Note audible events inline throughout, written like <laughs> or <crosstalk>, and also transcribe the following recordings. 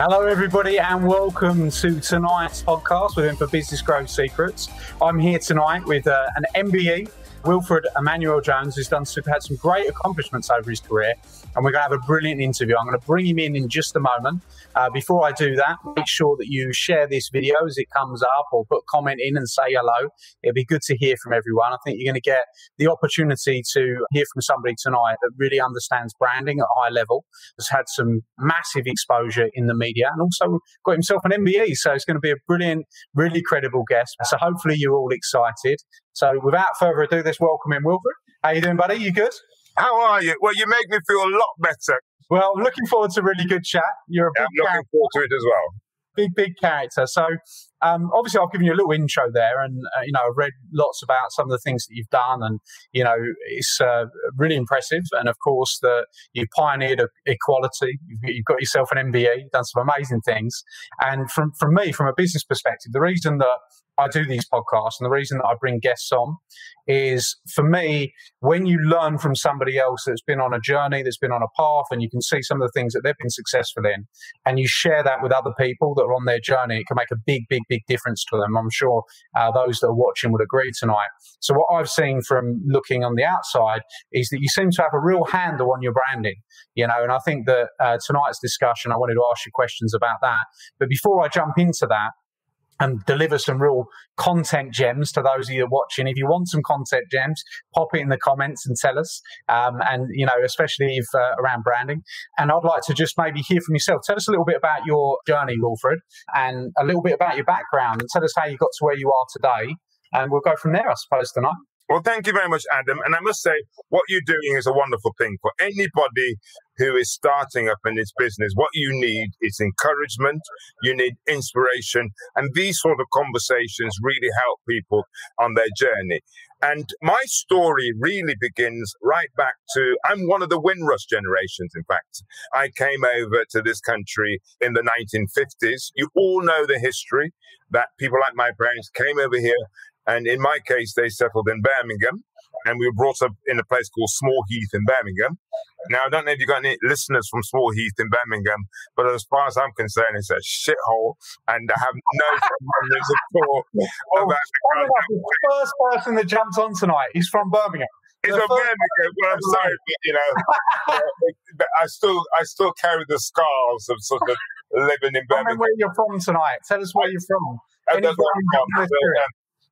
Hello, everybody, and welcome to tonight's podcast within for Business Growth Secrets. I'm here tonight with uh, an MBE Wilfred Emmanuel Jones, who's done had some great accomplishments over his career, and we're going to have a brilliant interview. I'm going to bring him in in just a moment. Uh, before I do that, make sure that you share this video as it comes up, or put comment in and say hello. It'd be good to hear from everyone. I think you're going to get the opportunity to hear from somebody tonight that really understands branding at a high level, has had some massive exposure in the media, and also got himself an MBE. So it's going to be a brilliant, really credible guest. So hopefully you're all excited. So without further ado, let's welcome in Wilfred. How you doing, buddy? You good? How are you? Well, you make me feel a lot better. Well, I'm looking forward to a really good chat. You're a yeah, big I'm looking forward to it as well. Big, big character. So, um, obviously, I've given you a little intro there, and uh, you know, I've read lots about some of the things that you've done, and you know, it's uh, really impressive. And of course, that you pioneered equality. You've, you've, got yourself an MBE, you've done some amazing things. And from from me, from a business perspective, the reason that I do these podcasts, and the reason that I bring guests on is for me, when you learn from somebody else that's been on a journey, that's been on a path, and you can see some of the things that they've been successful in, and you share that with other people that are on their journey, it can make a big, big, big difference to them. I'm sure uh, those that are watching would agree tonight. So, what I've seen from looking on the outside is that you seem to have a real handle on your branding, you know, and I think that uh, tonight's discussion, I wanted to ask you questions about that. But before I jump into that, and deliver some real content gems to those of you watching. If you want some content gems, pop it in the comments and tell us. Um, and you know, especially if uh, around branding. And I'd like to just maybe hear from yourself. Tell us a little bit about your journey, Wilfred, and a little bit about your background, and tell us how you got to where you are today. And we'll go from there, I suppose, tonight. Well, thank you very much, Adam. And I must say, what you're doing is a wonderful thing for anybody who is starting up in this business. What you need is encouragement, you need inspiration, and these sort of conversations really help people on their journey. And my story really begins right back to I'm one of the Windrush generations, in fact. I came over to this country in the 1950s. You all know the history that people like my parents came over here and in my case, they settled in Birmingham, and we were brought up in a place called Small Heath in Birmingham. Now, I don't know if you've got any listeners from Small Heath in Birmingham, but as far as I'm concerned, it's a shithole, and I have no <laughs> memories at all well, about The first person that jumps on tonight is from Birmingham. It's a Birmingham. Well, I'm sorry, but you know, I still, I still carry the scars of sort of living in Birmingham. where you're from tonight. Tell us where you're from.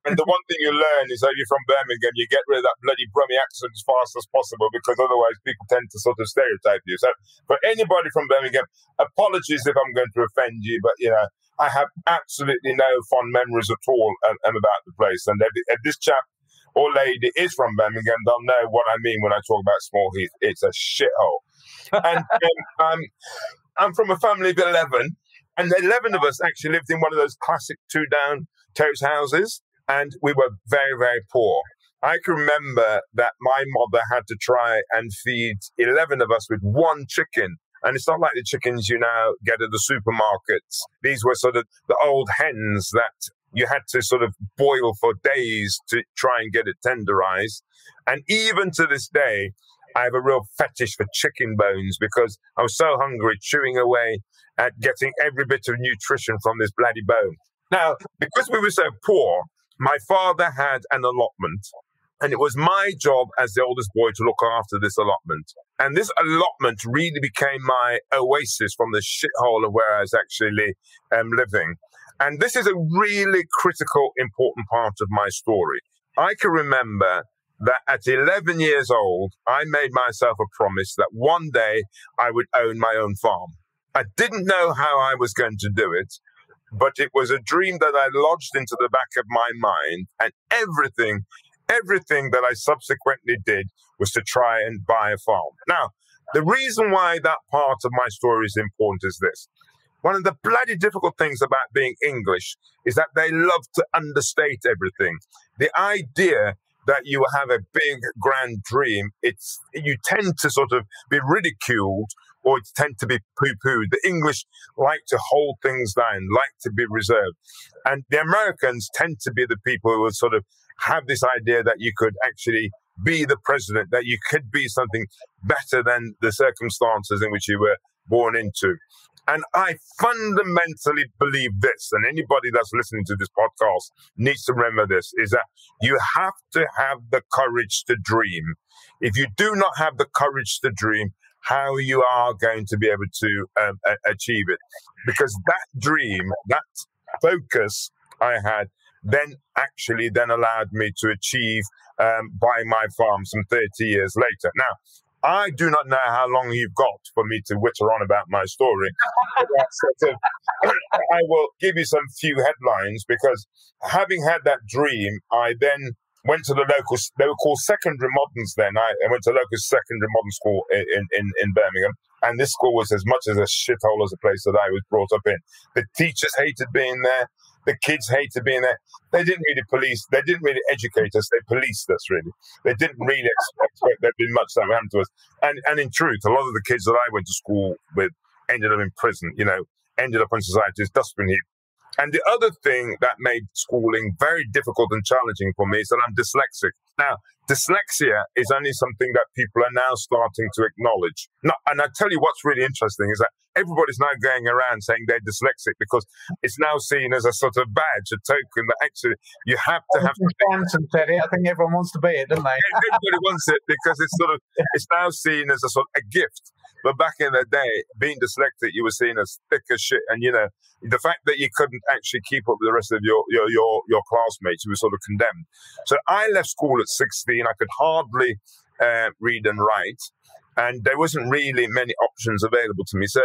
And the one thing you learn is that you're from Birmingham, you get rid of that bloody Brummy accent as fast as possible because otherwise people tend to sort of stereotype you. So for anybody from Birmingham, apologies if I'm going to offend you, but you know, I have absolutely no fond memories at all and, and about the place. And this chap or lady is from Birmingham, they'll know what I mean when I talk about Small Heath. It's a shithole. and <laughs> um, I'm from a family of 11, and 11 of us actually lived in one of those classic two down terrace houses and we were very, very poor. I can remember that my mother had to try and feed 11 of us with one chicken. And it's not like the chickens you now get at the supermarkets. These were sort of the old hens that you had to sort of boil for days to try and get it tenderized. And even to this day, I have a real fetish for chicken bones because I was so hungry chewing away at getting every bit of nutrition from this bloody bone. Now, because we were so poor, my father had an allotment and it was my job as the oldest boy to look after this allotment. And this allotment really became my oasis from the shithole of where I was actually um, living. And this is a really critical, important part of my story. I can remember that at 11 years old, I made myself a promise that one day I would own my own farm. I didn't know how I was going to do it, but it was a dream that I lodged into the back of my mind, and everything, everything that I subsequently did was to try and buy a farm. Now, the reason why that part of my story is important is this. One of the bloody difficult things about being English is that they love to understate everything. The idea that you have a big grand dream, it's you tend to sort of be ridiculed or tend to be poo-pooed. The English like to hold things down, like to be reserved. And the Americans tend to be the people who sort of have this idea that you could actually be the president, that you could be something better than the circumstances in which you were born into. And I fundamentally believe this, and anybody that's listening to this podcast needs to remember this, is that you have to have the courage to dream. If you do not have the courage to dream, how you are going to be able to um, a- achieve it. Because that dream, that focus I had, then actually then allowed me to achieve um, buying my farm some 30 years later. Now, I do not know how long you've got for me to witter on about my story. <laughs> sort of, I will give you some few headlines because having had that dream, I then went to the local, they were called secondary moderns then. I, I went to local secondary modern school in, in, in Birmingham. And this school was as much as a shithole as a place that I was brought up in. The teachers hated being there. The kids hated being there. They didn't really police. They didn't really educate us. They policed us really. They didn't really expect there'd be much that would happen to us. And and in truth, a lot of the kids that I went to school with ended up in prison. You know, ended up on society's dustbin heap. And the other thing that made schooling very difficult and challenging for me is that I'm dyslexic. Now, dyslexia is only something that people are now starting to acknowledge. and I tell you what's really interesting is that everybody's now going around saying they're dyslexic because it's now seen as a sort of badge, a token that actually you have to have. Said it. I think everyone wants to be it, don't they? Everybody wants it because it's sort of it's now seen as a sort of a gift. But back in the day, being dyslexic, you were seen as thick as shit. And, you know, the fact that you couldn't actually keep up with the rest of your, your, your, your classmates, you were sort of condemned. So I left school at 16. I could hardly uh, read and write. And there wasn't really many options available to me. So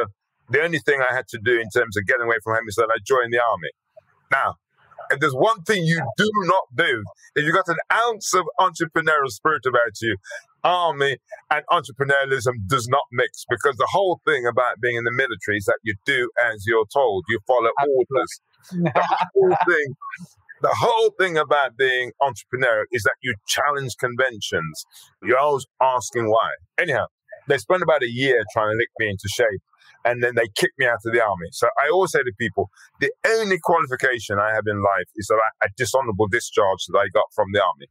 the only thing I had to do in terms of getting away from home is that I joined the army. Now, if there's one thing you do not do, if you've got an ounce of entrepreneurial spirit about you, army and entrepreneurialism does not mix because the whole thing about being in the military is that you do as you're told, you follow orders. the whole <laughs> thing. The whole thing about being entrepreneurial is that you challenge conventions. You're always asking why. Anyhow, they spent about a year trying to lick me into shape and then they kicked me out of the army. So I always say to people, the only qualification I have in life is that I, a dishonorable discharge that I got from the army.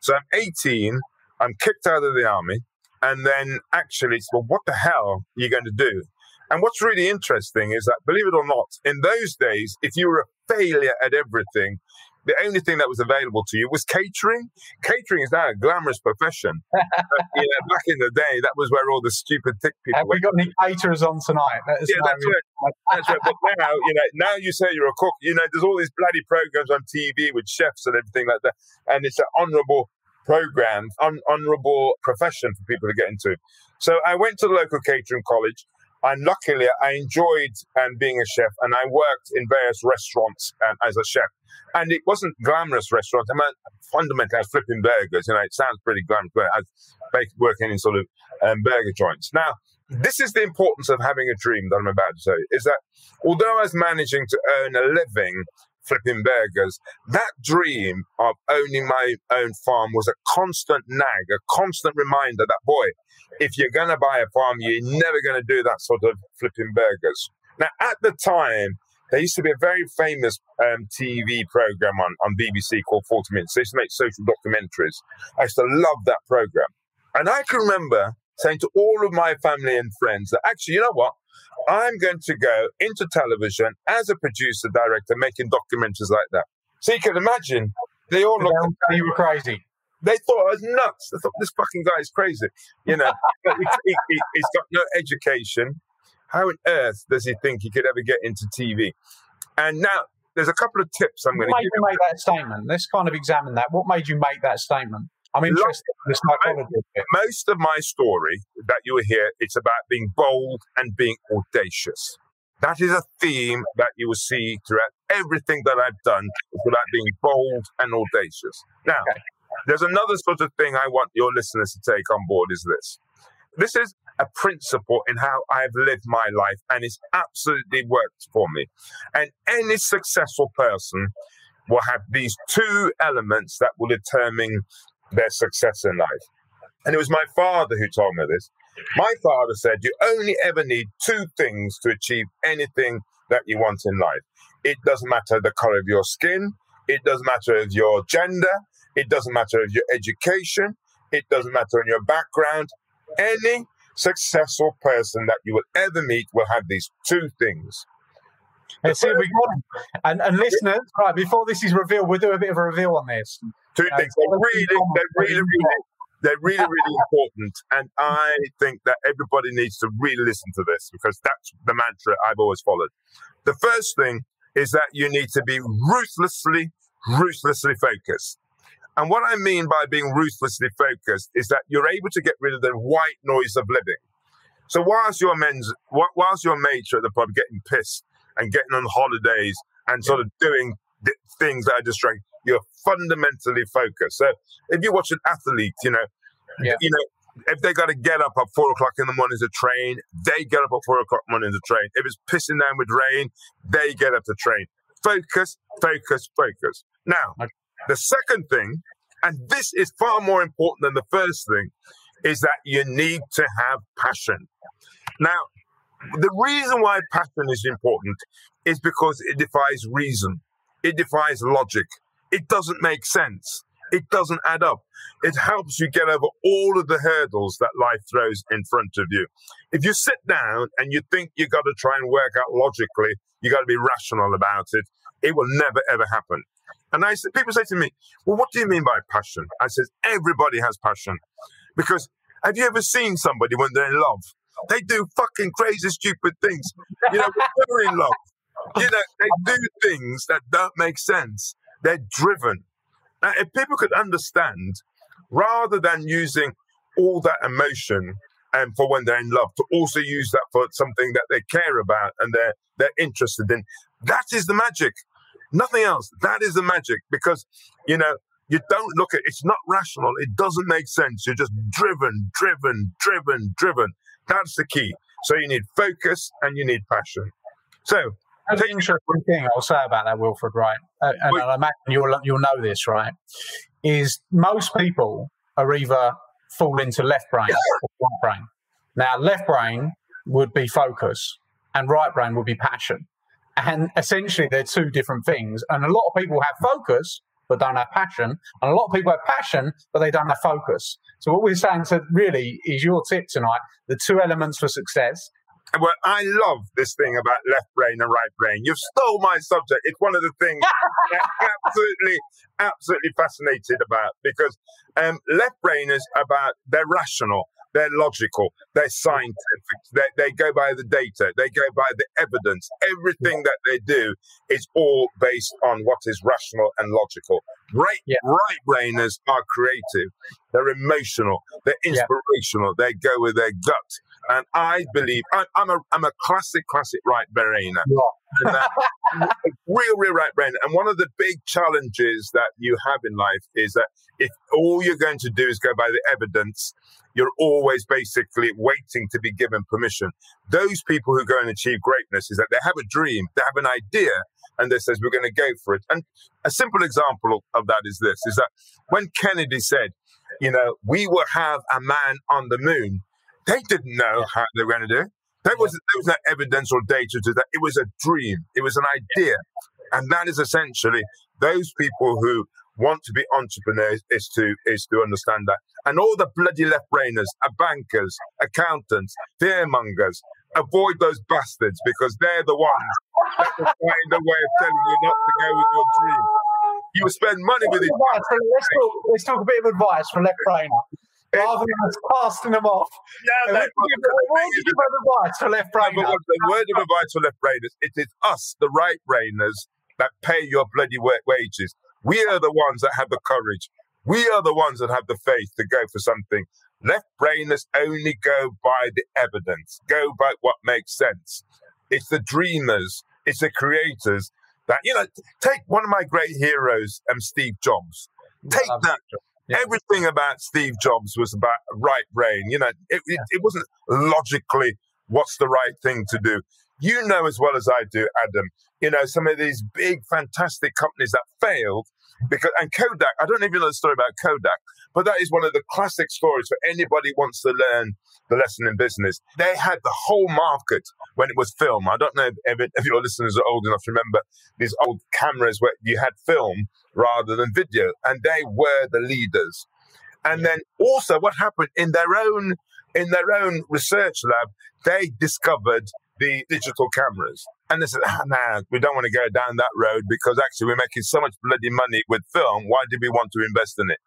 So I'm 18 I'm kicked out of the army. And then actually, well, what the hell are you going to do? And what's really interesting is that, believe it or not, in those days, if you were a failure at everything, the only thing that was available to you was catering. Catering is now a glamorous profession. but, <laughs> you know, back in the day, that was where all the stupid thick people. Have we got any caterers on tonight? yeah, that's right. that's right. But now, you know, now you say you're a cook. You know, there's all these bloody programs on TV with chefs and everything like that, and it's an honourable program, un- honorable profession for people to get into. So I went to the local catering college. And luckily, I enjoyed um, being a chef, and I worked in various restaurants um, as a chef. And it wasn't glamorous restaurants. I mean, fundamentally, I was flipping burgers. You know, it sounds pretty glamorous, but I was working in sort of um, burger joints. Now, this is the importance of having a dream that I'm about to say. Is that although I was managing to earn a living flipping burgers. That dream of owning my own farm was a constant nag, a constant reminder that, boy, if you're going to buy a farm, you're never going to do that sort of flipping burgers. Now, at the time, there used to be a very famous um, TV program on, on BBC called 40 Minutes. They used to make social documentaries. I used to love that program. And I can remember saying to all of my family and friends that actually, you know what? I'm going to go into television as a producer, director, making documentaries like that. So you can imagine, they all looked at you were crazy. They thought I was nuts. They thought this fucking guy is crazy. You know, <laughs> he, he, he's got no education. How on earth does he think he could ever get into TV? And now there's a couple of tips I'm going What to made give you make that statement? Let's kind of examine that. What made you make that statement? I'm interested in the psychology most of my story that you will hear, it's about being bold and being audacious. That is a theme that you will see throughout everything that I've done. It's about being bold and audacious. Now, Okay. there's another sort of thing I want your listeners to take on board is this. This is a principle in how I've lived my life and it's absolutely worked for me. And any successful person will have these two elements that will determine their success in life. And it was my father who told me this. My father said, You only ever need two things to achieve anything that you want in life. It doesn't matter the color of your skin, it doesn't matter of your gender, it doesn't matter of your education, it doesn't matter on your background. Any successful person that you will ever meet will have these two things. Let's see if we got him. And, and listeners, right, before this is revealed, we'll do a bit of a reveal on this. Two Uh, things. They're really, they're <laughs> really, really, they're really, really <laughs> important. And I think that everybody needs to really listen to this because that's the mantra I've always followed. The first thing is that you need to be ruthlessly, ruthlessly focused. And what I mean by being ruthlessly focused is that you're able to get rid of the white noise of living. So whilst your men's, whilst your mates are at the pub getting pissed and getting on holidays and sort of doing th- things that are distracting, you're fundamentally focused. So if you watch an athlete, you know, Yeah. you know, if they got to get up at four o'clock in the morning to train, they get up at four o'clock in the morning to train. If it's pissing down with rain, they get up to train. Focus, focus, focus. Now, the second thing, and this is far more important than the first thing, is that you need to have passion. Now, the reason why passion is important is because it defies reason, it defies logic, it doesn't make sense, it doesn't add up. It helps you get over all of the hurdles that life throws in front of you. If you sit down and you think you've got to try and work out logically, you've got to be rational about it, it will never ever happen. And I said, people say to me, "Well, what do you mean by passion?" I says, "Everybody has passion, because have you ever seen somebody when they're in love? They do fucking crazy, stupid things. You know, they're in love, you know, they do things that don't make sense. They're driven. Now, if people could understand, rather than using all that emotion and for when they're in love, to also use that for something that they care about and they're they're interested in, that is the magic. Nothing else. That is the magic because you know you don't look at it's not rational. It doesn't make sense. You're just driven, driven, driven, driven. That's the key. So you need focus and you need passion. So That's an interesting thing I'll say about that, Wilfred, right? Uh, and. I imagine you'll, you'll know this, right? Is most people are either fall into left brain or right brain. Now, left brain would be focus, and right brain would be passion. And essentially, they're two different things. And a lot of people have focus, but don't have passion. And a lot of people have passion, but they don't have focus. So, what we're saying to really is your tip tonight the two elements for success Well, I love this thing about left brain and right brain. You've stole my subject. It's one of the things <laughs> I'm absolutely, absolutely fascinated about because um, left is about they're rational, they're logical, they're scientific, they, they go by the data, they go by the evidence. Everything that they do is all based on what is rational and logical. Right, Yeah. right brainers are creative, they're emotional, they're Yeah. inspirational, they go with their gut. And I believe I'm, I'm a I'm a classic classic right brainer, and that, uh, <laughs> real real right brainer. And one of the big challenges that you have in life is that if all you're going to do is go by the evidence, you're always basically waiting to be given permission. Those people who go and achieve greatness is that they have a dream, they have an idea, and they says we're going to go for it. And a simple example of that is this: is that when Kennedy said, you know, we will have a man on the moon. They didn't know how they were going to do it. There was, there was no evidence or data to that. It was a dream. It was an idea. And that is essentially those people who want to be entrepreneurs is to is to understand that. And all the bloody left brainers are bankers, accountants, fearmongers. Avoid those bastards because they're the ones that will find a way of telling you not to go with your dream. You will spend money with it. Let's, talk, let's talk a bit of advice for left brainer. Rather than us casting them off. No, What no, would you give- what would you give advice for left No, the word of advice for left brainers, it is us, the right brainers, that pay your bloody wages. We are the ones that have the courage. We are the ones that have the faith to go for something. Left brainers only go by the evidence, go by what makes sense. It's the dreamers, it's the creators that, you know, take one of my great heroes, um, Steve Jobs. Take that. Yeah. Everything about Steve Jobs was about right brain. You know, it, it, it wasn't logically what's the right thing to do. You know as well as I do, Adam, you know, some of these big, fantastic companies that failed because, and Kodak, I don't even know the story about Kodak, but that is one of the classic stories for anybody who wants to learn the lesson in business. They had the whole market when it was film. I don't know if, if your listeners are old enough to remember these old cameras where you had film rather than video, and they were the leaders. And then also what happened in their own in their own research lab, they discovered the digital cameras. And they said, ah, nah, we don't want to go down that road because actually we're making so much bloody money with film. Why did we want to invest in it?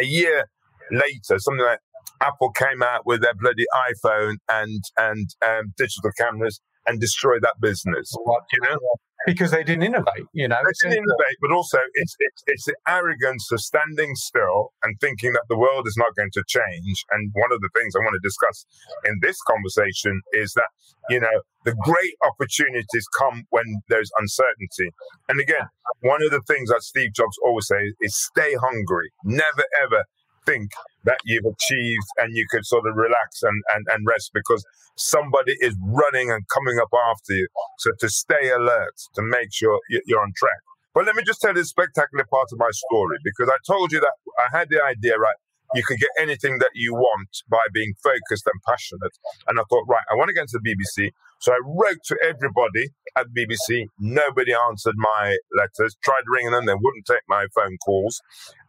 A year later, something like Apple came out with their bloody iPhone and and um, digital cameras and destroyed that business. What, you know? because they didn't innovate. You know, they didn't uh, innovate, but also it's, it's it's the arrogance of standing still and thinking that the world is not going to change. And one of the things I want to discuss in this conversation is that you know the great opportunities come when there's uncertainty. And again, one of the things that Steve Jobs always says is stay hungry. Never ever think that you've achieved and you could sort of relax and, and, and rest because somebody is running and coming up after you. So to stay alert, to make sure you're on track. But let me just tell this spectacular part of my story because I told you that I had the idea, right? You could get anything that you want by being focused and passionate. And I thought, right, I want to get into the BBC. So I wrote to everybody at BBC. Nobody answered my letters. Tried ringing them, they wouldn't take my phone calls.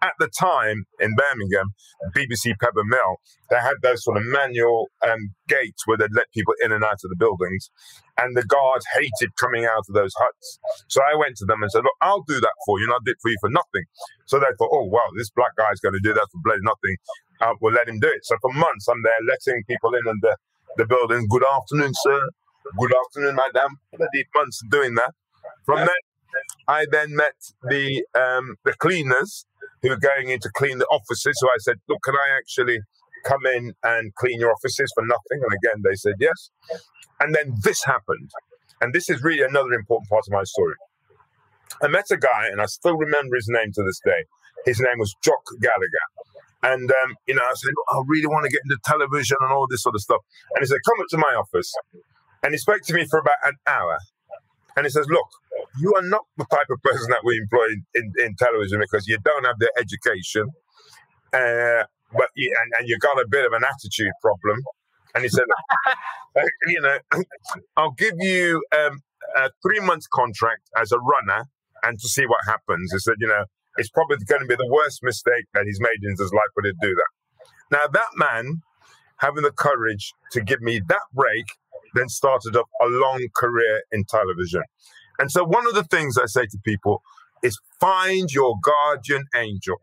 At the time in Birmingham, BBC Pebble Mill, they had those sort of manual um, gates where they'd let people in and out of the buildings. And the guards hated coming out of those huts. So I went to them and said, Look, I'll do that for you, and I'll do it for you for nothing. So they thought, Oh, wow, this black guy's going to do that for bloody nothing. Uh, we'll let him do it. So for months, I'm there letting people in and the, the building. Good afternoon, sir. Good afternoon, madam. Bloody months doing that. From there, I then met the um, the cleaners who were going in to clean the offices. So I said, look, can I actually come in and clean your offices for nothing? And again, they said yes. And then this happened. And this is really another important part of my story. I met a guy, and I still remember his name to this day. His name was Jock Gallagher. And, um, you know, I said, I really want to get into television and all this sort of stuff. And he said, come up to my office. And he spoke to me for about an hour. And he says, Look, you are not the type of person that we employ in, in television because you don't have the education, uh, but you, and, and you got a bit of an attitude problem. And he said, <laughs> uh, You know, <clears throat> I'll give you um, a three month contract as a runner and to see what happens. He said, You know, it's probably going to be the worst mistake that he's made in his life, but he'd do that. Now, that man having the courage to give me that break then started up a long career in television. And so, one of the things I say to people is find your guardian angel.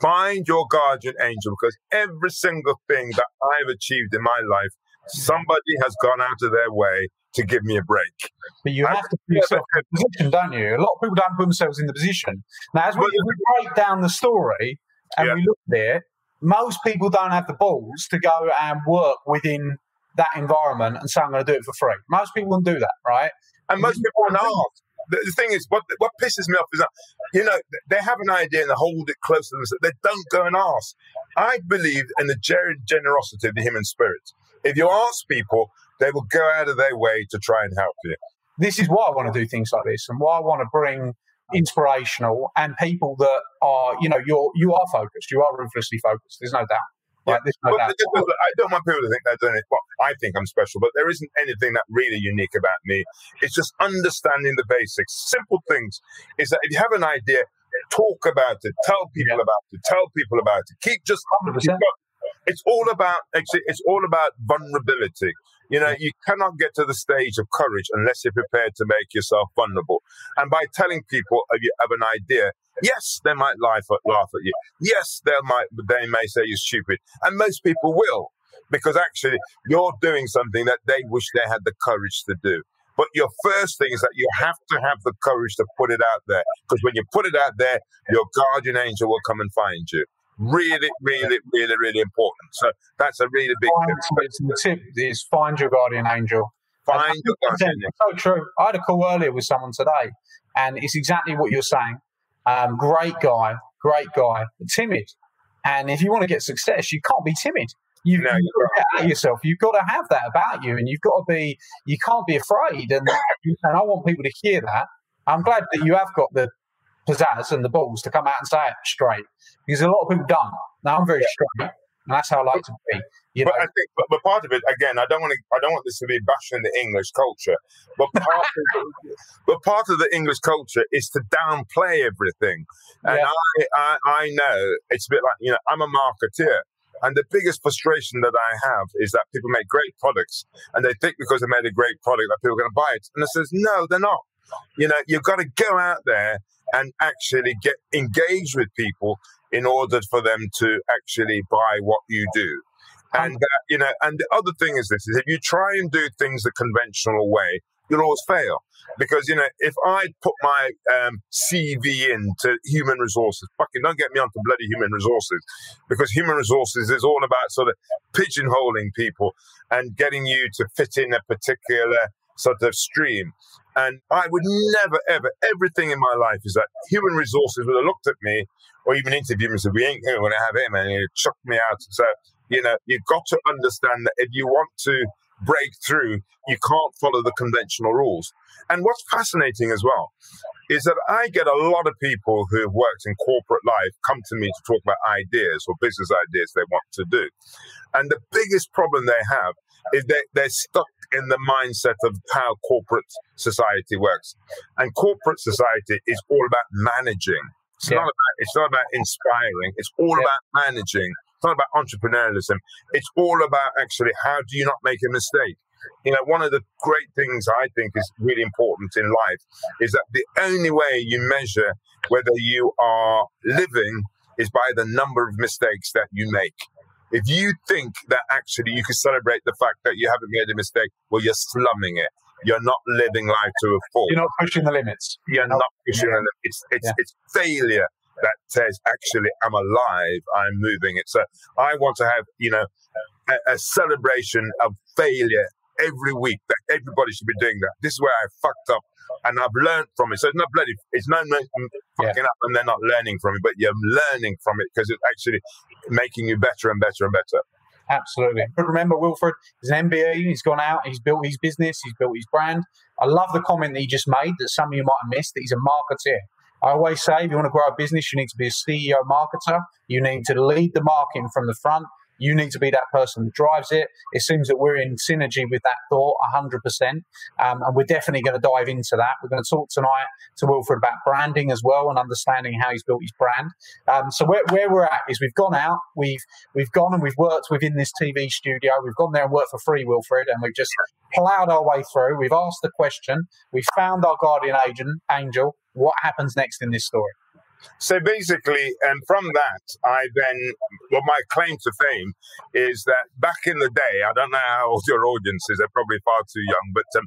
Find your guardian angel because every single thing that I've achieved in my life, somebody has gone out of their way to give me a break. But you have to put yourself in a position, don't you? A lot of people don't put themselves in the position. Now, as we, we break down the story and yeah. we look at it, most people don't have the balls to go and work within that environment and say, I'm going to do it for free. Most people won't do that, right? And most people aren't ask. The, the thing is, what what pisses me off is that, you know, they have an idea and they hold it close to themselves. They don't go and ask. I believe in the generosity of the human spirit. If you ask people, they will go out of their way to try and help you. This is why I want to do things like this and why I want to bring inspirational and people that are, you know, you're you are focused, you are ruthlessly focused. There's no doubt. Yeah. Like I don't want people to think they're doing it. Well, I think I'm special, but there isn't anything that really unique about me. It's just understanding the basics. Simple things is that if you have an idea, talk about it, tell people yeah. about it, tell people about it. Keep just it's all about actually. it's all about vulnerability. You know, you cannot get to the stage of courage unless you're prepared to make yourself vulnerable. And by telling people of, you, of an idea, yes, they might laugh at, laugh at you. Yes, they might they may say you're stupid, and most people will because actually you're doing something that they wish they had the courage to do. But your first thing is that you have to have the courage to put it out there. Because when you put it out there, your guardian angel will come and find you. Really, really, really, really important. So that's a really big tip. The tip is find your guardian angel. Find your guardian angel. So true. I had a call earlier with someone today, and it's exactly what you're saying. Um, great guy, great guy, timid. And if you want to get success, you can't be timid. You've, no, got to get out yourself. You've got to have that about you, and you've got to be. You can't be afraid. And and I want people to hear that. I'm glad that you have got the pizzazz and the balls to come out and say it straight, because a lot of people don't. Now I'm very yeah. straight, and that's how I like to be. You but know? I think, but, but, part of it again, I don't want to. I don't want this to be bashing the English culture, but part of the, <laughs> but part of the English culture is to downplay everything. And yeah. I, I, I know it's a bit like you know, I'm a marketeer. And the biggest frustration that I have is that people make great products and they think because they made a great product that people are going to buy it. And I says, no, they're not. You know, you've got to go out there and actually get engaged with people in order for them to actually buy what you do. And uh, you know, and the other thing is this: is if you try and do things the conventional way, you'll always fail. Because you know, if I put my um, CV into human resources, fucking don't get me onto bloody human resources, because human resources is all about sort of pigeonholing people and getting you to fit in a particular sort of stream. And I would never, ever, everything in my life is that human resources would have looked at me or even interviewed me and said, We ain't going to have him. And he chucked me out. So, you know, you've got to understand that if you want to break through, you can't follow the conventional rules. And what's fascinating as well is that I get a lot of people who have worked in corporate life come to me to talk about ideas or business ideas they want to do. And the biggest problem they have is that they're stuck in the mindset of how corporate society works. And corporate society is all about managing. It's yeah. not about it's not about inspiring. It's all yeah. about managing. It's not about entrepreneurialism. It's all about actually how do you not make a mistake? You know, one of the great things I think is really important in life is that the only way you measure whether you are living is by the number of mistakes that you make. If you think that actually you can celebrate the fact that you haven't made a mistake, well, you're slumming it. You're not living life to a full. You're not pushing the limits. You're oh, not pushing the limits. It's, it's, yeah. it's failure that says, actually, I'm alive, I'm moving it. So I want to have, you know, a, a celebration of failure every week that everybody should be doing that. This is where I fucked up and I've learned from it. So it's not bloody, it's no fucking yeah. up and they're not learning from it, but you're learning from it because it's actually making you better and better and better. Absolutely. But remember, Wilfred is an MBE. He's gone out. He's built his business. He's built his brand. I love the comment that he just made that some of you might have missed that he's a marketeer. I always say if you want to grow a business, you need to be a CEO marketer. You need to lead the marketing from the front. You need to be that person that drives it. It seems that we're in synergy with that thought 100%. Um, and we're definitely going to dive into that. We're going to talk tonight to Wilfred about branding as well and understanding how he's built his brand. Um, so where, where we're at is we've gone out, we've we've gone and we've worked within this TV studio. We've gone there and worked for free, Wilfred, and we've just plowed our way through. We've asked the question. We've found our guardian agent, Angel. What happens next in this story? So basically, and from that, I then, well, my claim to fame is that back in the day, I don't know how old your audience is, they're probably far too young, but. Um,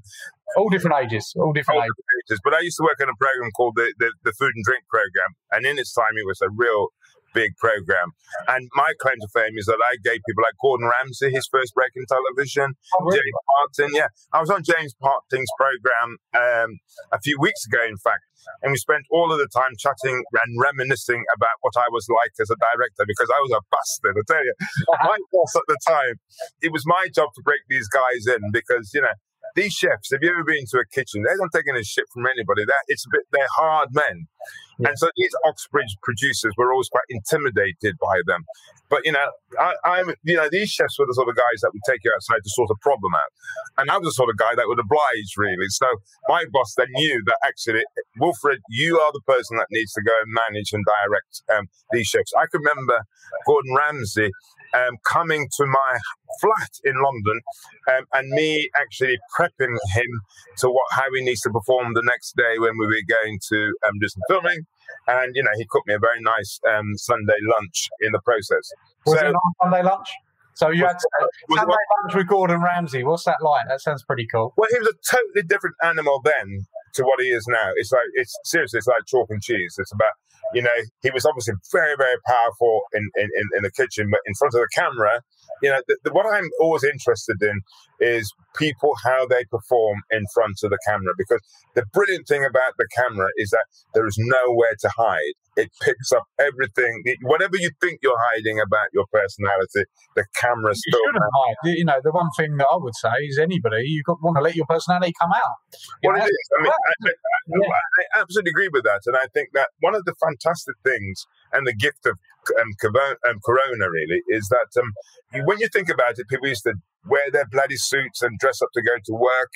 all different ages, all different all ages. ages. But I used to work on a program called the, the, the Food and Drink Program, and in its time, it was a real big program. And my claim to fame is that I gave people like Gordon Ramsay his first break in television. Oh, really? James Parton, yeah. I was on James Parton's program um, a few weeks ago, in fact, and we spent all of the time chatting and reminiscing about what I was like as a director because I was a bastard, I tell you. <laughs> my boss at the time, it was my job to break these guys in because, you know, these chefs, have you ever been to a kitchen? They don't take any shit from anybody. That it's a bit, they're hard men. Yeah. And so these Oxbridge producers were always quite intimidated by them. But you know, I, am you know these chefs were the sort of guys that would take you outside to sort a problem out, and I was the sort of guy that would oblige really. So my boss then knew that actually, Wilfred, you are the person that needs to go and manage and direct um, these chefs. I can remember Gordon Ramsay um, coming to my flat in London um, and me actually prepping him to what how he needs to perform the next day when we were going to um, do some filming. And you know, he cooked me a very nice um, Sunday lunch in the process. Was so, it a Sunday lunch? So you had Sunday lunch with Gordon Ramsay. What's that like? That sounds pretty cool. Well, he was a totally different animal then to what he is now. It's like it's seriously, it's like chalk and cheese. It's about you know he was obviously very very powerful in in, in the kitchen, but in front of the camera, you know the, the, what I'm always interested in is people how they perform in front of the camera because the brilliant thing about the camera is that there is nowhere to hide. It picks up everything. Whatever you think you're hiding about your personality the camera still you shouldn't hide. You know the one thing that i would say is anybody you've want to let your personality come out. Well it is. I, mean, I, I, I, absolutely agree with that and i think that one of the fantastic things and the gift of um, corona really is that um, when you think about it people used to wear their bloody suits and dress up to go to work,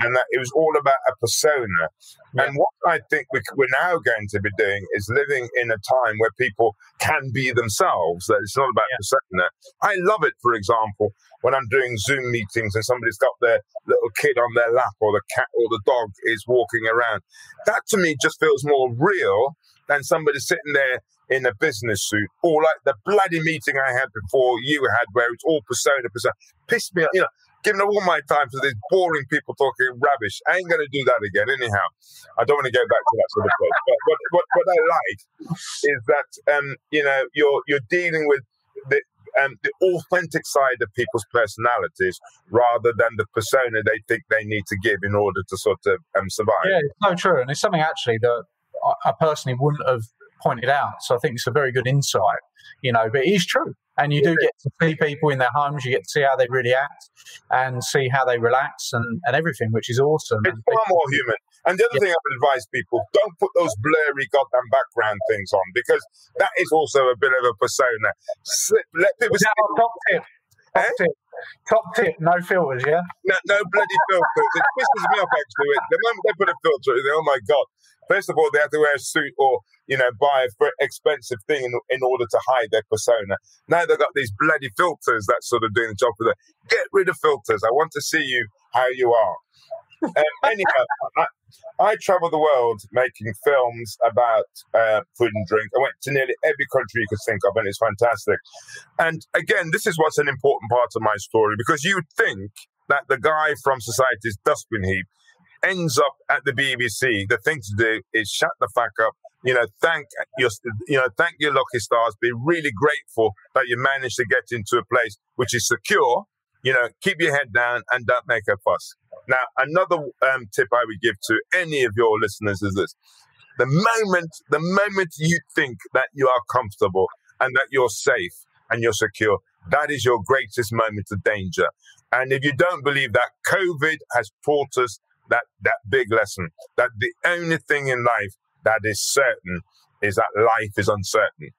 and that it was all about a persona. Yeah. And what I think we, are now going to be doing is living in a time where people can be themselves. That it's not about yeah. persona. I love it, for example, when I'm doing Zoom meetings and somebody's got their little kid on their lap, or the cat or the dog is walking around. That to me just feels more real than somebody sitting there in a business suit, or like the bloody meeting I had before you had, where it's all persona, persona. Pissed me off, you know. Giving up all my time to these boring people talking rubbish. I ain't going to do that again, anyhow. I don't want to go back to that sort of place. But what, what, what I like is that um, you know you're you're dealing with the um, the authentic side of people's personalities rather than the persona they think they need to give in order to sort of um, survive. Yeah, it's so true. And it's something actually that I personally wouldn't have pointed out. So I think it's a very good insight, you know, but it is true. And you do get to see people in their homes, you get to see how they really act and see how they relax and, and everything, which is awesome. It's far more human. And the other yeah. thing I would advise people, don't put those blurry goddamn background things on because that is also a bit of a persona. Slip, let people see. Top tip. Top eh? tip. Top tip, no filters, yeah? No, no bloody filters. It pisses me off, actually. The moment they put a filter, oh my God. First of all, they have to wear a suit or, you know, buy a expensive thing in, in order to hide their persona. Now they've got these bloody filters that sort of doing the job for them. Get rid of filters. I want to see you how you are. Um, anyhow, I, I travel the world making films about uh, food and drink. I went to nearly every country you could think of, and it's fantastic. And again, this is what's an important part of my story because you think that the guy from Society's Dustbin Heap ends up at the BBC, the thing to do is shut the fuck up. You know, thank your, you know, thank your lucky stars. Be really grateful that you managed to get into a place which is secure. You know, keep your head down and don't make a fuss. Now, another um, tip I would give to any of your listeners is this: the moment, the moment you think that you are comfortable and that you're safe and you're secure, that is your greatest moment of danger. And if you don't believe that, COVID has taught us that that big lesson that the only thing in life that is certain is that life is uncertain.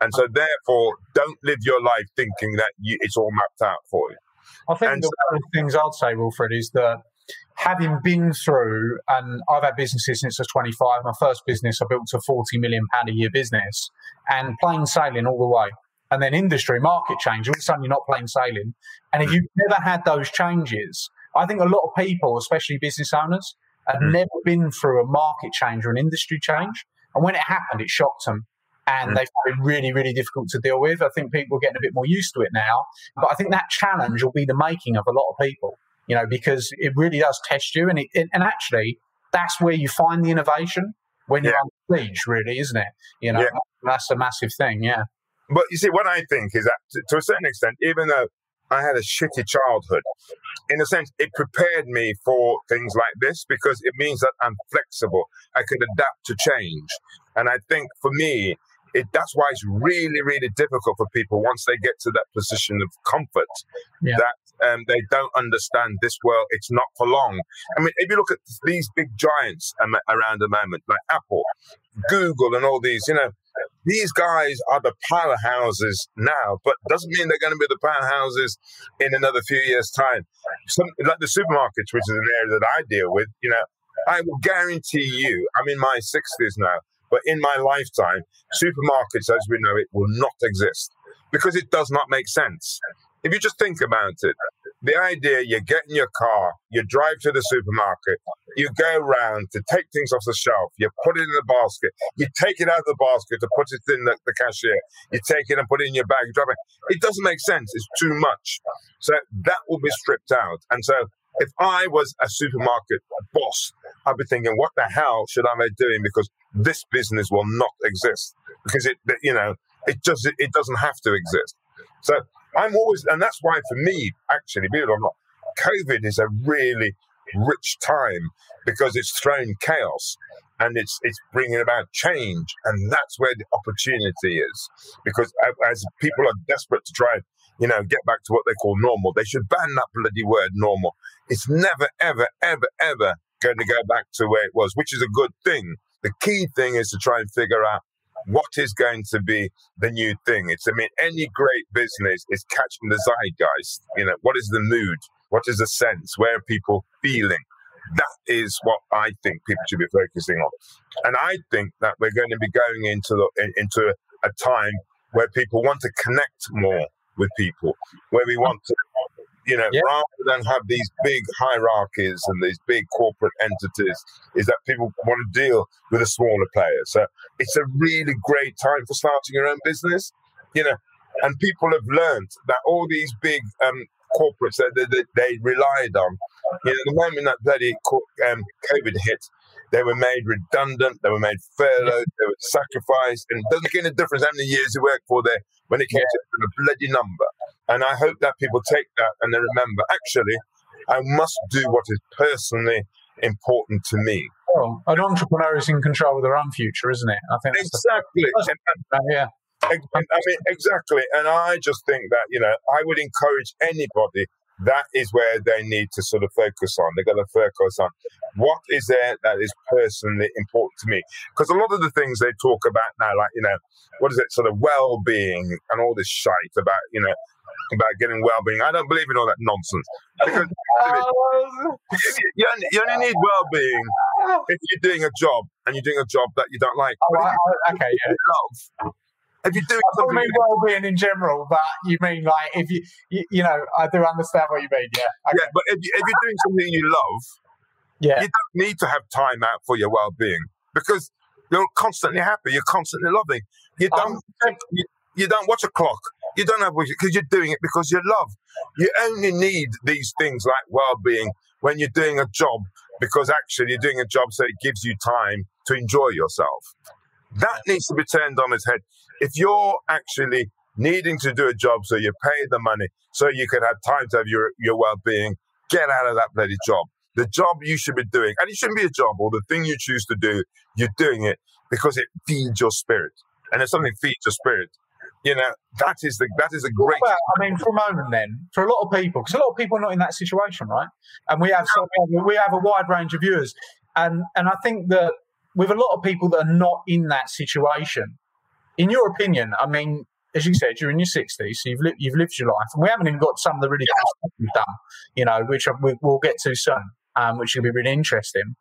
And so, therefore, don't live your life thinking that you, it's all mapped out for you. I think and the one of the things I'd say, Wilfred, is that having been through, and I've had businesses since I was 25. My first business, I built a 40 million pound a year business, and plain sailing all the way. And then industry, market change. All of a sudden, you're not plain sailing. And if you've never had those changes, I think a lot of people, especially business owners, have mm. never been through a market change or an industry change. And when it happened, it shocked them. And they found it really, really difficult to deal with. I think people are getting a bit more used to it now. But I think that challenge will be the making of a lot of people, you know, because it really does test you. And, it, and actually, that's where you find the innovation when yeah. you're on the stage, really, isn't it? You know, yeah. that's a massive thing. Yeah. But you see, what I think is that to, to a certain extent, even though I had a shitty childhood. In a sense, it prepared me for things like this because it means that I'm flexible. I could adapt to change. And I think for me, it, that's why it's really, really difficult for people once they get to that position of comfort yeah. that um, they don't understand this world. It's not for long. I mean, if you look at these big giants um, around the moment, like Apple, Google, and all these, you know, these guys are the powerhouses now, but doesn't mean they're going to be the powerhouses in another few years' time. Some, like the supermarkets, which is an area that I deal with, you know, I will guarantee you, I'm in my 60s now, but in my lifetime, supermarkets as we know it will not exist because it does not make sense. If you just think about it, the idea you get in your car, you drive to the supermarket, you go around to take things off the shelf, you put it in the basket, you take it out of the basket to put it in the, the cashier, you take it and put it in your bag, you drive it. It doesn't make sense. It's too much. So that will be stripped out. And so if I was a supermarket boss, I'd be thinking, what the hell should I be doing? Because this business will not exist because it, you know, it just it doesn't have to exist. So I'm always, and that's why for me, actually, believe it or not, COVID is a really rich time because it's thrown chaos and it's it's bringing about change, and that's where the opportunity is. Because as people are desperate to try, you know, get back to what they call normal, they should ban that bloody word normal. It's never, ever, ever, ever going to go back to where it was, which is a good thing. The key thing is to try and figure out what is going to be the new thing. It's, I mean, any great business is catching the zeitgeist. You know, what is the mood? What is the sense? Where are people feeling? That is what I think people should be focusing on. And I think that we're going to be going into the, into a time where people want to connect more with people, where we want to you know, yeah. rather than have these big hierarchies and these big corporate entities, is that people want to deal with a smaller player. So it's a really great time for starting your own business, you know. And people have learned that all these big um, corporates that they, they, they, relied on, you know, the moment that bloody um, COVID hit, they were made redundant, they were made furloughed, they were sacrificed, and it doesn't make any difference how many years you work for there when it came yeah. to a bloody number. And I hope that people take that and they remember, actually, I must do what is personally important to me. Well, an entrepreneur is in control of their own future, isn't it? I think exactly. The, yeah. I mean, exactly. And I just think that, you know, I would encourage anybody that is where they need to sort of focus on. They've got to focus on what is there that is personally important to me. Because a lot of the things they talk about now, like, you know, what is it, sort of well being and all this shite about, you know, about getting well-being. I don't believe in all that nonsense. Because <laughs> you, only, you only need well-being if you're doing a job and you're doing a job that you don't like. Oh, I, okay, yeah. Love, if you're doing I something, mean well-being in general, but you mean like if you, you, you know, I do understand what you mean. Yeah, okay. yeah. But if, you, if you're doing something you love, yeah, you don't need to have time out for your well-being because you're constantly happy. You're constantly loving. You don't. Um, you, you don't watch a clock. You don't have because you're doing it because you love. You only need these things like well-being when you're doing a job because actually you're doing a job so it gives you time to enjoy yourself. That needs to be turned on its head. If you're actually needing to do a job so you pay the money so you can have time to have your, your well-being, get out of that bloody job. The job you should be doing, and it shouldn't be a job or the thing you choose to do, you're doing it because it feeds your spirit. And if something feeds your spirit, you know, that is the that is a great. Well, I mean, for a moment, then, for a lot of people, because a lot of people are not in that situation, right? And we have some, we have a wide range of viewers, and and I think that with a lot of people that are not in that situation, in your opinion, I mean, as you said, you're in your 60s, so you've lived, you've lived your life, and we haven't even got some of the really cool stuff you've done, you know, which we'll get to soon, um, which will be really interesting.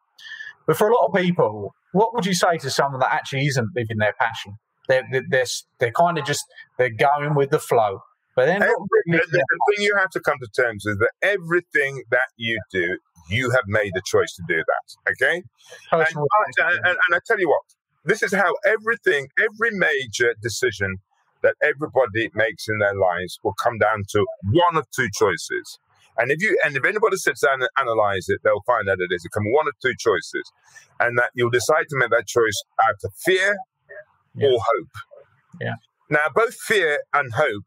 But for a lot of people, what would you say to someone that actually isn't living their passion? They're, they're, they're kind of just, they're going with the flow. But then the, the, the thing you have to come to terms with that everything that you do, you have made the choice to do that. Okay? And, and, and, and I tell you what, this is how everything, every major decision that everybody makes in their lives will come down to one of two choices. And if you and if anybody sits down and analyze it, they'll find that it is. It be one of two choices, and that you'll decide to make that choice out of fear yeah. or hope. Yeah. Now, both fear and hope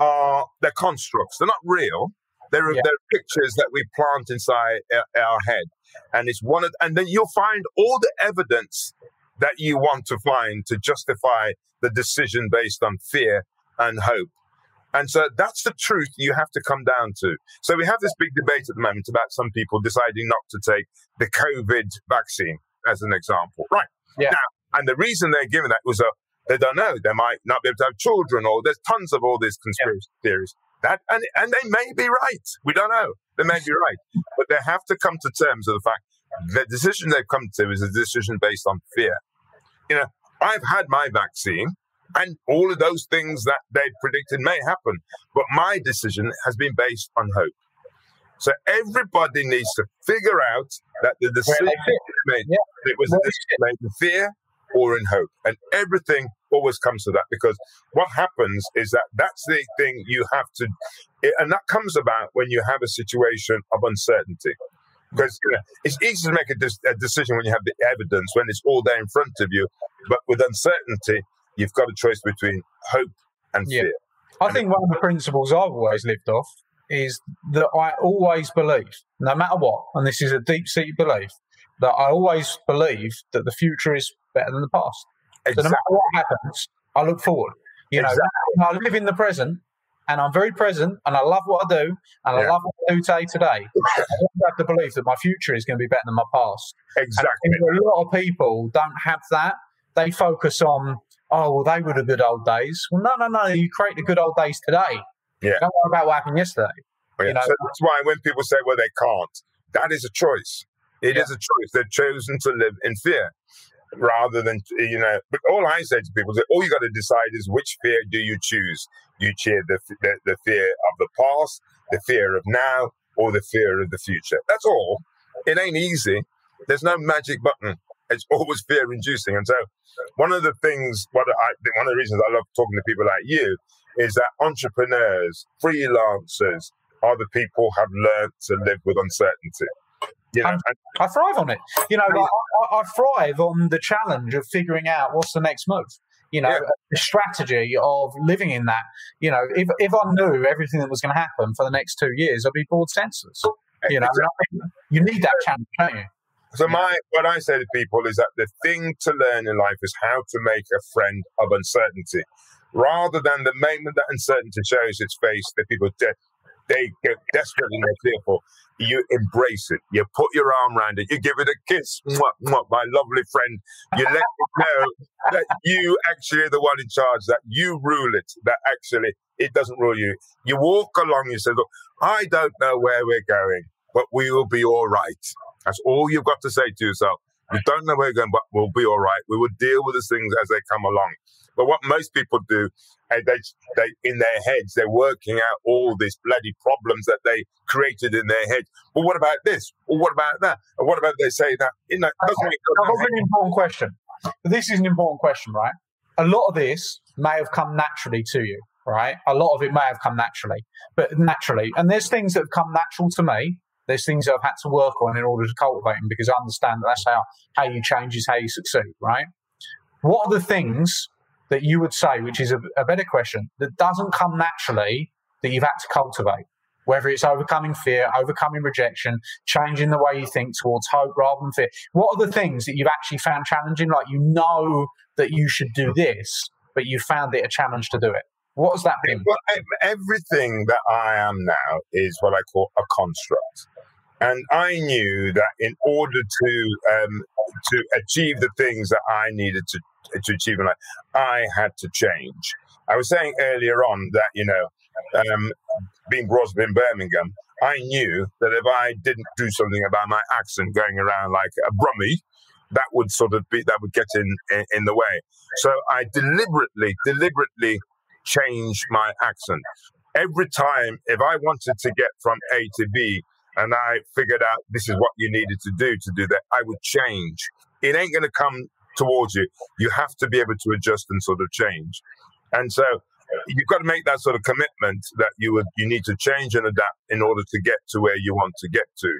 are they're constructs. They're not real. They're, yeah. they're pictures that we plant inside our head, and it's one of, and then you'll find all the evidence that you want to find to justify the decision based on fear and hope. And so that's the truth you have to come down to. So we have this big debate at the moment about some people deciding not to take the COVID vaccine, as an example. Right. Yeah. Now, and the reason they're giving that was a they don't know. They might not be able to have children, or there's tons of all these conspiracy yeah. theories. That and and they may be right. We don't know. They may be right, but they have to come to terms with the fact the decision they've come to is a decision based on fear. You know, I've had my vaccine, and all of those things that they predicted may happen, but my decision has been based on hope. So everybody needs to figure out that the decision made, yeah. it was a decision made in fear or in hope. And everything always comes to that because what happens is that that's the thing you have to, and that comes about when you have a situation of uncertainty. Because you know, it's easy to make a, de- a decision when you have the evidence, when it's all there in front of you. But with uncertainty, you've got a choice between hope and yeah. fear. I think one of the principles I've always lived off is that I always believe, no matter what, and this is a deep seated belief, that I always believe that the future is better than the past. Exactly. So no matter what happens, I look forward. You know, I live in the present and I'm very present and I love what I do and yeah. I love what I do day to day. <laughs> I have the belief that my future is going to be better than my past. Exactly. a lot of people don't have that. They focus on, oh, well, they were the good old days. Well, no, no, no. You create the good old days today. Yeah. Don't worry about what happened yesterday. Oh, yeah. You know? So that's why when people say, well, they can't, that is a choice. It yeah. is a choice. They've chosen to live in fear rather than you know. But all I say to people is, all you got to decide is which fear do you choose? You cheer the, the the fear of the past, the fear of now, or the fear of the future. That's all. It ain't easy. There's no magic button. It's <laughs> always fear inducing. And so, one of the things, what I one of the reasons I love talking to people like you is that entrepreneurs, freelancers, are the people have learned to live with uncertainty. You know, I thrive on it. You know, like, I, I, thrive on the challenge of figuring out what's the next move. You know, yeah. the strategy of living in that. You know, if if I knew everything that was going to happen for the next two years, I'd be bored senseless. You know, exactly. you need that challenge, don't you? So my what I say to people is that the thing to learn in life is how to make a friend of uncertainty, rather than the moment that uncertainty shows its face, that people de- they get desperate fearful you embrace it. You put your arm around it. You give it a kiss. Mwah, mwah, my lovely friend. You let it know that you actually are the one in charge, that you rule it, that actually it doesn't rule you. You walk along, you say, look, I don't know where we're going, but we will be all right. That's all you've got to say to yourself. We don't know where we're going, but we'll be all right. We will deal with the things as they come along. But what most people do, they, they, in their heads, they're working out all these bloody problems that they created in their head. Well, what about this? Well, what about that? And what about they say that? You know, okay. That's an important question. This is an important question, right? A lot of this may have come naturally to you, right? A lot of it may have come naturally, but naturally. And there's things that have come natural to me. There's things that I've had to work on in order to cultivate them because I understand that that's how, how you change is how you succeed, right? What are the things that you would say, which is a, a better question, that doesn't come naturally that you've had to cultivate? Whether it's overcoming fear, overcoming rejection, changing the way you think towards hope rather than fear. What are the things that you've actually found challenging? Like you know that you should do this, but you found it a challenge to do it. What has that been? Well, everything that I am now is what I call a construct. And I knew that in order to um, to achieve the things that I needed to to achieve in life, I had to change. I was saying earlier on that you know, um, being brought up in Birmingham, I knew that if I didn't do something about my accent going around like a Brummie, that would sort of be that would get in, in, in the way. So I deliberately, deliberately changed my accent every time. If I wanted to get from A to B, and I figured out this is what you needed to do to do that, I would change. It ain't going to come towards you. You have to be able to adjust and sort of change. And so you've got to make that sort of commitment that you would you need to change and adapt in order to get to where you want to get to.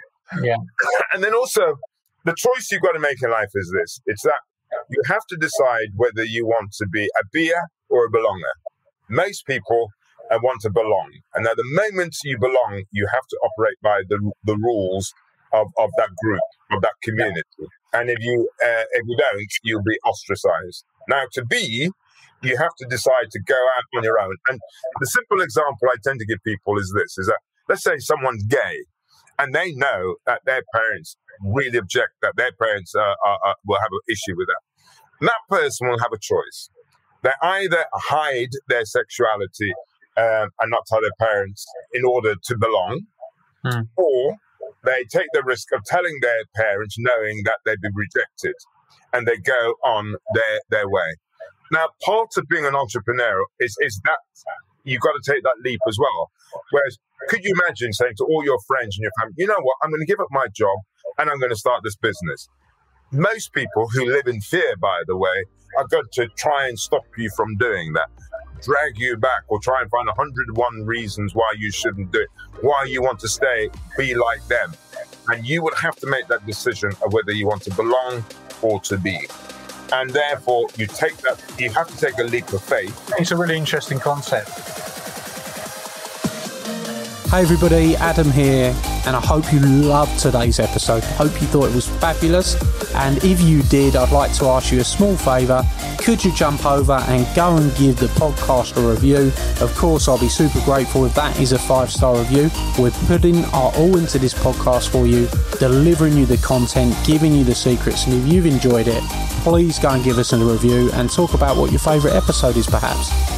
Yeah. <laughs> And then also the choice you've got to make in life is this. It's that you have to decide whether you want to be a beer or a belonger. Most people uh, want to belong. And at the moment you belong, you have to operate by the, the rules of, of that group, of that community. And if you uh, if you don't, you'll be ostracized. Now, to be, you have to decide to go out on your own. And the simple example I tend to give people is this: is that let's say someone's gay, and they know that their parents really object, that their parents uh, are, are, will have an issue with that. that person will have a choice. They either hide their sexuality um, and not tell their parents in order to belong, hmm. or they take the risk of telling their parents knowing that they'd be rejected and they go on their, their way. Now, part of being an entrepreneur is, is that you've got to take that leap as well. Whereas, could you imagine saying to all your friends and your family, you know what, I'm going to give up my job and I'm going to start this business? Most people who live in fear, by the way, are going to try and stop you from doing that, drag you back, or try and find 101 reasons why you shouldn't do it, why you want to stay, be like them. And you would have to make that decision of whether you want to belong or to be and therefore you take that you have to take a leap of faith it's a really interesting concept Hey everybody, Adam here, and I hope you loved today's episode. Hope you thought it was fabulous. And if you did, I'd like to ask you a small favour. Could you jump over and go and give the podcast a review? Of course, I'll be super grateful if that is a five star review. We're putting our all into this podcast for you, delivering you the content, giving you the secrets. And if you've enjoyed it, please go and give us a review and talk about what your favourite episode is, perhaps.